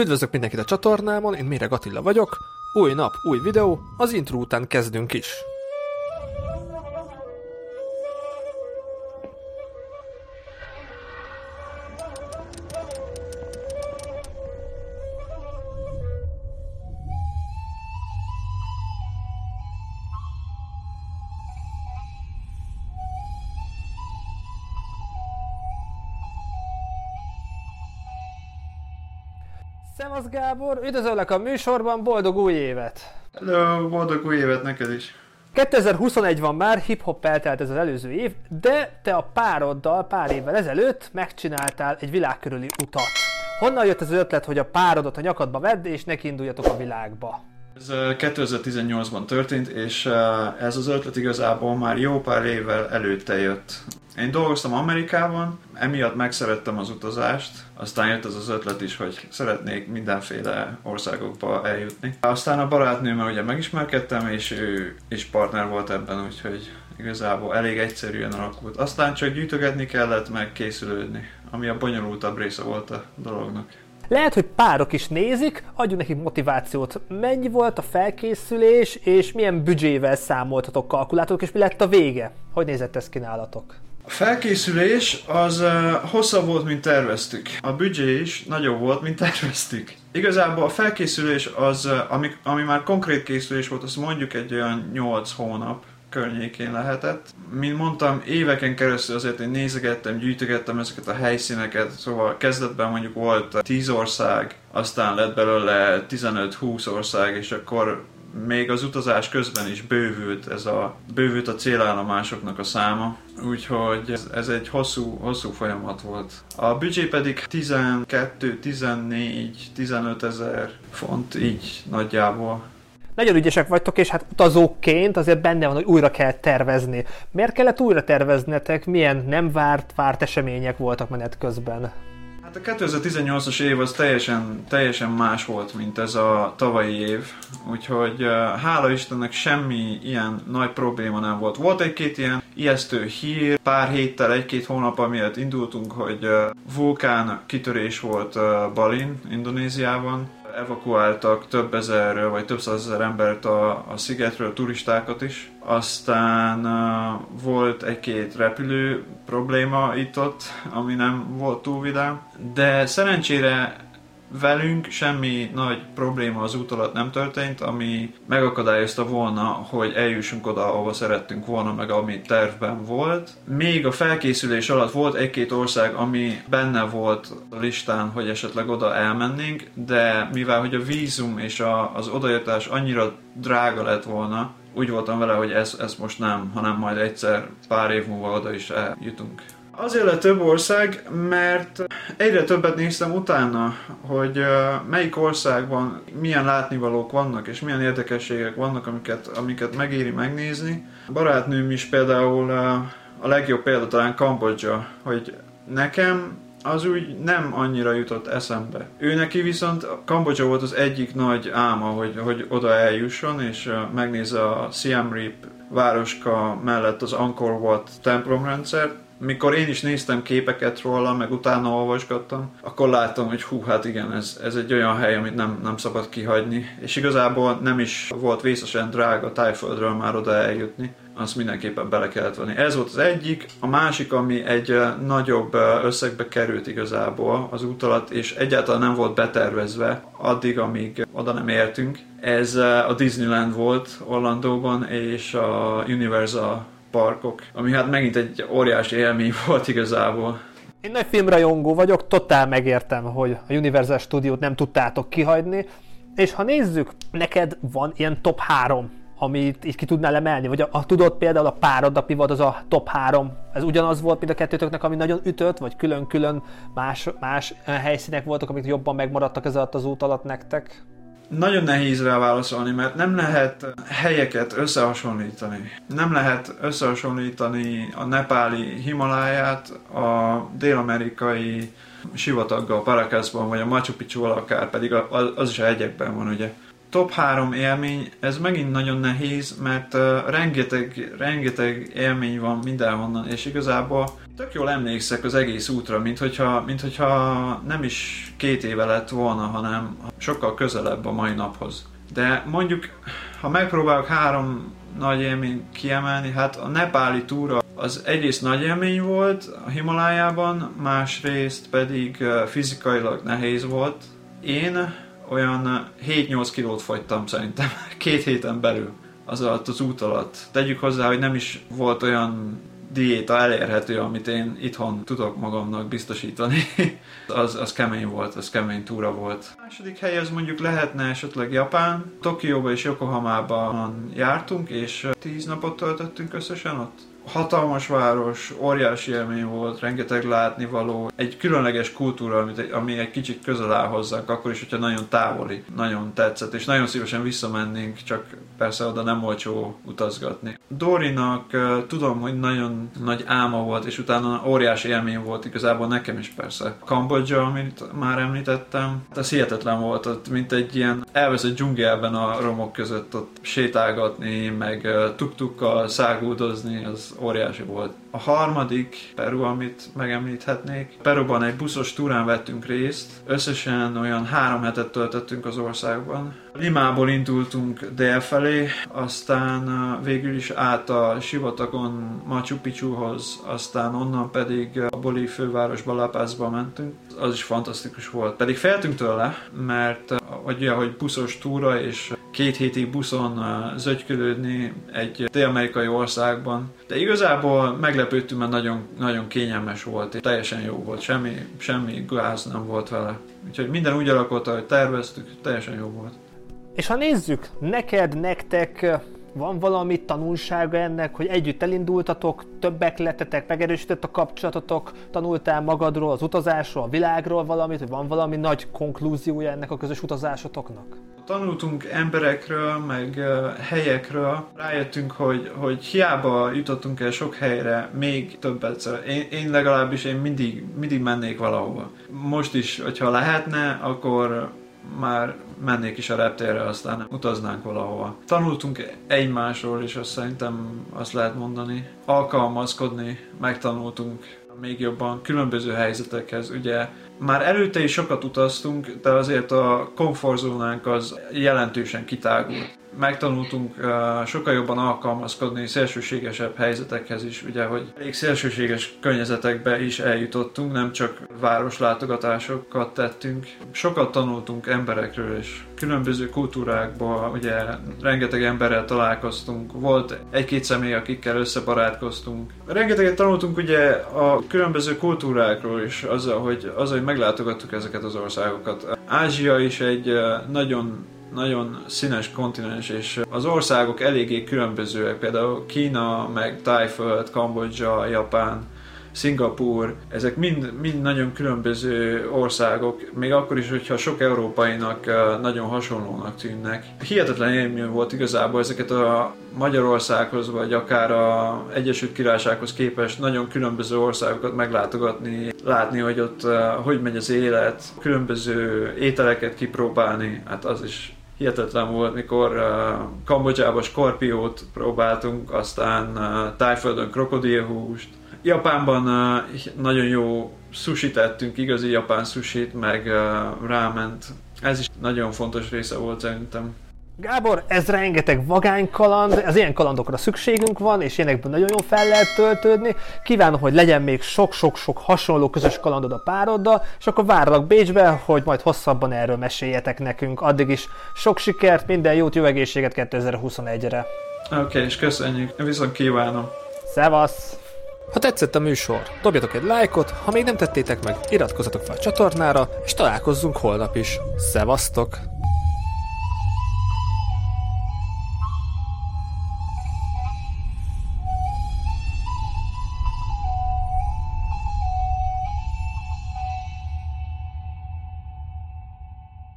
Üdvözlök mindenkit a csatornámon, én Méreg Attila vagyok. Új nap, új videó, az intro után kezdünk is. Szevasz Gábor, üdvözöllek a műsorban, boldog új évet! Hello, boldog új évet neked is! 2021 van már, hip-hop eltelt ez az előző év, de te a pároddal pár évvel ezelőtt megcsináltál egy világkörüli utat. Honnan jött ez az ötlet, hogy a párodat a nyakadba vedd, és neki induljatok a világba? Ez 2018-ban történt, és ez az ötlet igazából már jó pár évvel előtte jött. Én dolgoztam Amerikában, emiatt megszerettem az utazást, aztán jött az az ötlet is, hogy szeretnék mindenféle országokba eljutni. Aztán a barátnőmmel ugye megismerkedtem, és ő is partner volt ebben, úgyhogy igazából elég egyszerűen alakult. Aztán csak gyűjtögetni kellett, meg készülődni, ami a bonyolultabb része volt a dolognak. Lehet, hogy párok is nézik, adjunk nekik motivációt. Mennyi volt a felkészülés, és milyen büdzsével számoltatok, kalkulátorok, és mi lett a vége? Hogy nézett ez ki nálatok? A felkészülés az uh, hosszabb volt, mint terveztük. A büdzsé is nagyobb volt, mint terveztük. Igazából a felkészülés az, uh, ami, ami már konkrét készülés volt, az mondjuk egy olyan 8 hónap környékén lehetett. Mint mondtam, éveken keresztül azért én nézegettem, gyűjtögettem ezeket a helyszíneket, szóval kezdetben mondjuk volt 10 ország, aztán lett belőle 15-20 ország, és akkor még az utazás közben is bővült ez a, bővült a célállomásoknak a száma, úgyhogy ez, ez egy hosszú, hosszú folyamat volt. A büdzsé pedig 12, 14, 15 ezer font, így nagyjából. Nagyon ügyesek vagytok, és hát utazóként azért benne van, hogy újra kell tervezni. Miért kellett újra terveznetek? Milyen nem várt, várt események voltak menet közben? Hát a 2018-as év az teljesen, teljesen más volt, mint ez a tavalyi év, úgyhogy hála Istennek semmi ilyen nagy probléma nem volt. Volt egy-két ilyen ijesztő hír, pár héttel, egy-két hónap amiatt indultunk, hogy vulkán kitörés volt Balin, Indonéziában, evakuáltak több ezer vagy több százezer embert a, a szigetről, turistákat is. Aztán uh, volt egy-két repülő probléma itt-ott, ami nem volt túl vidám. De szerencsére velünk semmi nagy probléma az út alatt nem történt, ami megakadályozta volna, hogy eljussunk oda, ahova szerettünk volna, meg ami tervben volt. Még a felkészülés alatt volt egy-két ország, ami benne volt a listán, hogy esetleg oda elmennénk, de mivel hogy a vízum és a, az odajöttás annyira drága lett volna, úgy voltam vele, hogy ez, ez most nem, hanem majd egyszer pár év múlva oda is eljutunk. Azért lett több ország, mert egyre többet néztem utána, hogy melyik országban milyen látnivalók vannak, és milyen érdekességek vannak, amiket, amiket megéri megnézni. A barátnőm is például a legjobb példa talán Kambodzsa, hogy nekem az úgy nem annyira jutott eszembe. Ő neki viszont Kambodzsa volt az egyik nagy álma, hogy, hogy oda eljusson, és megnézze a Siam Reap városka mellett az Angkor Wat templomrendszert, mikor én is néztem képeket róla, meg utána olvasgattam, akkor láttam, hogy hú, hát igen, ez, ez egy olyan hely, amit nem, nem szabad kihagyni. És igazából nem is volt vészesen drága tájföldről már oda eljutni azt mindenképpen bele kellett venni. Ez volt az egyik, a másik, ami egy nagyobb összegbe került igazából az út alatt, és egyáltalán nem volt betervezve addig, amíg oda nem értünk. Ez a Disneyland volt Orlandóban, és a Universal parkok, ami hát megint egy óriási élmény volt igazából. Én nagy filmrajongó vagyok, totál megértem, hogy a Universal Studiót nem tudtátok kihagyni, és ha nézzük, neked van ilyen top 3 amit így ki tudnál emelni? Vagy a, a tudod például a párod, mi volt az a top 3, ez ugyanaz volt, mint a kettőtöknek, ami nagyon ütött, vagy külön-külön más, más helyszínek voltak, amik jobban megmaradtak ez alatt az út alatt nektek? Nagyon nehéz rá válaszolni, mert nem lehet helyeket összehasonlítani. Nem lehet összehasonlítani a nepáli Himaláját a dél-amerikai sivataggal, Paracasban, vagy a Machu Picchu akár, pedig az is a hegyekben van, ugye. Top 3 élmény, ez megint nagyon nehéz, mert uh, rengeteg, rengeteg élmény van mindenhonnan, és igazából tök jól emlékszek az egész útra, mint hogyha, mint hogyha nem is két éve lett volna, hanem sokkal közelebb a mai naphoz. De mondjuk, ha megpróbálok három nagy élmény kiemelni, hát a nepáli túra az egyrészt nagy élmény volt a Himalájában, másrészt pedig fizikailag nehéz volt. Én olyan 7-8 kilót fogytam szerintem két héten belül az alatt az út alatt. Tegyük hozzá, hogy nem is volt olyan diéta elérhető, amit én itthon tudok magamnak biztosítani. az, az kemény volt, az kemény túra volt. A második helyez mondjuk lehetne esetleg Japán. Tokióba és Yokohamában jártunk, és 10 napot töltöttünk összesen ott hatalmas város, óriási élmény volt, rengeteg látnivaló, egy különleges kultúra, amit, ami egy kicsit közel áll hozzánk, akkor is, hogyha nagyon távoli, nagyon tetszett, és nagyon szívesen visszamennénk, csak persze oda nem olcsó utazgatni. Dorinak tudom, hogy nagyon nagy álma volt, és utána óriási élmény volt igazából nekem is persze. Kambodzsa, amit már említettem, ez hihetetlen volt, ott mint egy ilyen elveszett dzsungelben a romok között ott sétálgatni, meg tuktukkal száguldozni, az óriási volt. A harmadik Peru, amit megemlíthetnék. Peruban egy buszos túrán vettünk részt. Összesen olyan három hetet töltöttünk az országban. Limából indultunk dél aztán végül is át a sivatagon Machu Picchuhoz, aztán onnan pedig a Boli fővárosba La Pazba mentünk. Az is fantasztikus volt. Pedig feltünk tőle, mert ugye, hogy buszos túra és két hétig buszon zögykölődni egy dél-amerikai országban. De igazából meglepődtünk, mert nagyon, nagyon kényelmes volt, teljesen jó volt, semmi, semmi gáz nem volt vele. Úgyhogy minden úgy alakult, ahogy terveztük, teljesen jó volt. És ha nézzük, neked, nektek van valami tanulsága ennek, hogy együtt elindultatok, többek lettetek, megerősített a kapcsolatotok, tanultál magadról, az utazásról, a világról valamit, hogy van valami nagy konklúziója ennek a közös utazásotoknak? Tanultunk emberekről, meg helyekről, rájöttünk, hogy, hogy hiába jutottunk el sok helyre, még többet. Én, én legalábbis én mindig, mindig mennék valahova. Most is, hogyha lehetne, akkor már mennék is a reptérre, aztán utaznánk valahova. Tanultunk egymásról, és azt szerintem azt lehet mondani. Alkalmazkodni, megtanultunk még jobban különböző helyzetekhez. Ugye már előtte is sokat utaztunk, de azért a komfortzónánk az jelentősen kitágult megtanultunk uh, sokkal jobban alkalmazkodni szélsőségesebb helyzetekhez is, ugye, hogy elég szélsőséges környezetekbe is eljutottunk, nem csak városlátogatásokat tettünk. Sokat tanultunk emberekről és különböző kultúrákból, ugye rengeteg emberrel találkoztunk, volt egy-két személy, akikkel összebarátkoztunk. Rengeteget tanultunk ugye a különböző kultúrákról is, azzal, hogy, azzal, hogy meglátogattuk ezeket az országokat. Ázsia is egy nagyon nagyon színes kontinens, és az országok eléggé különbözőek, például Kína, meg Tájföld, Kambodzsa, Japán, Szingapúr, ezek mind, mind nagyon különböző országok, még akkor is, hogyha sok európainak nagyon hasonlónak tűnnek. Hihetetlen élmény volt igazából ezeket a Magyarországhoz, vagy akár a Egyesült Királysághoz képest nagyon különböző országokat meglátogatni, látni, hogy ott hogy megy az élet, különböző ételeket kipróbálni, hát az is hihetetlen volt, mikor uh, Kambodzsába skorpiót próbáltunk, aztán uh, Tájföldön krokodilhúst. Japánban uh, nagyon jó sushi tettünk, igazi japán sushit, meg uh, ráment. Ez is nagyon fontos része volt szerintem. Gábor, ez rengeteg vagány kaland, az ilyen kalandokra szükségünk van, és ilyenekben nagyon jól fel lehet töltődni. Kívánom, hogy legyen még sok-sok-sok hasonló közös kalandod a pároddal, és akkor várlak Bécsbe, hogy majd hosszabban erről meséljetek nekünk. Addig is sok sikert, minden jót, jó egészséget 2021-re. Oké, okay, és köszönjük. Viszont kívánom. Szevasz! Ha tetszett a műsor, dobjatok egy lájkot, ha még nem tettétek meg, iratkozzatok fel a csatornára, és találkozzunk holnap is. Szevasztok!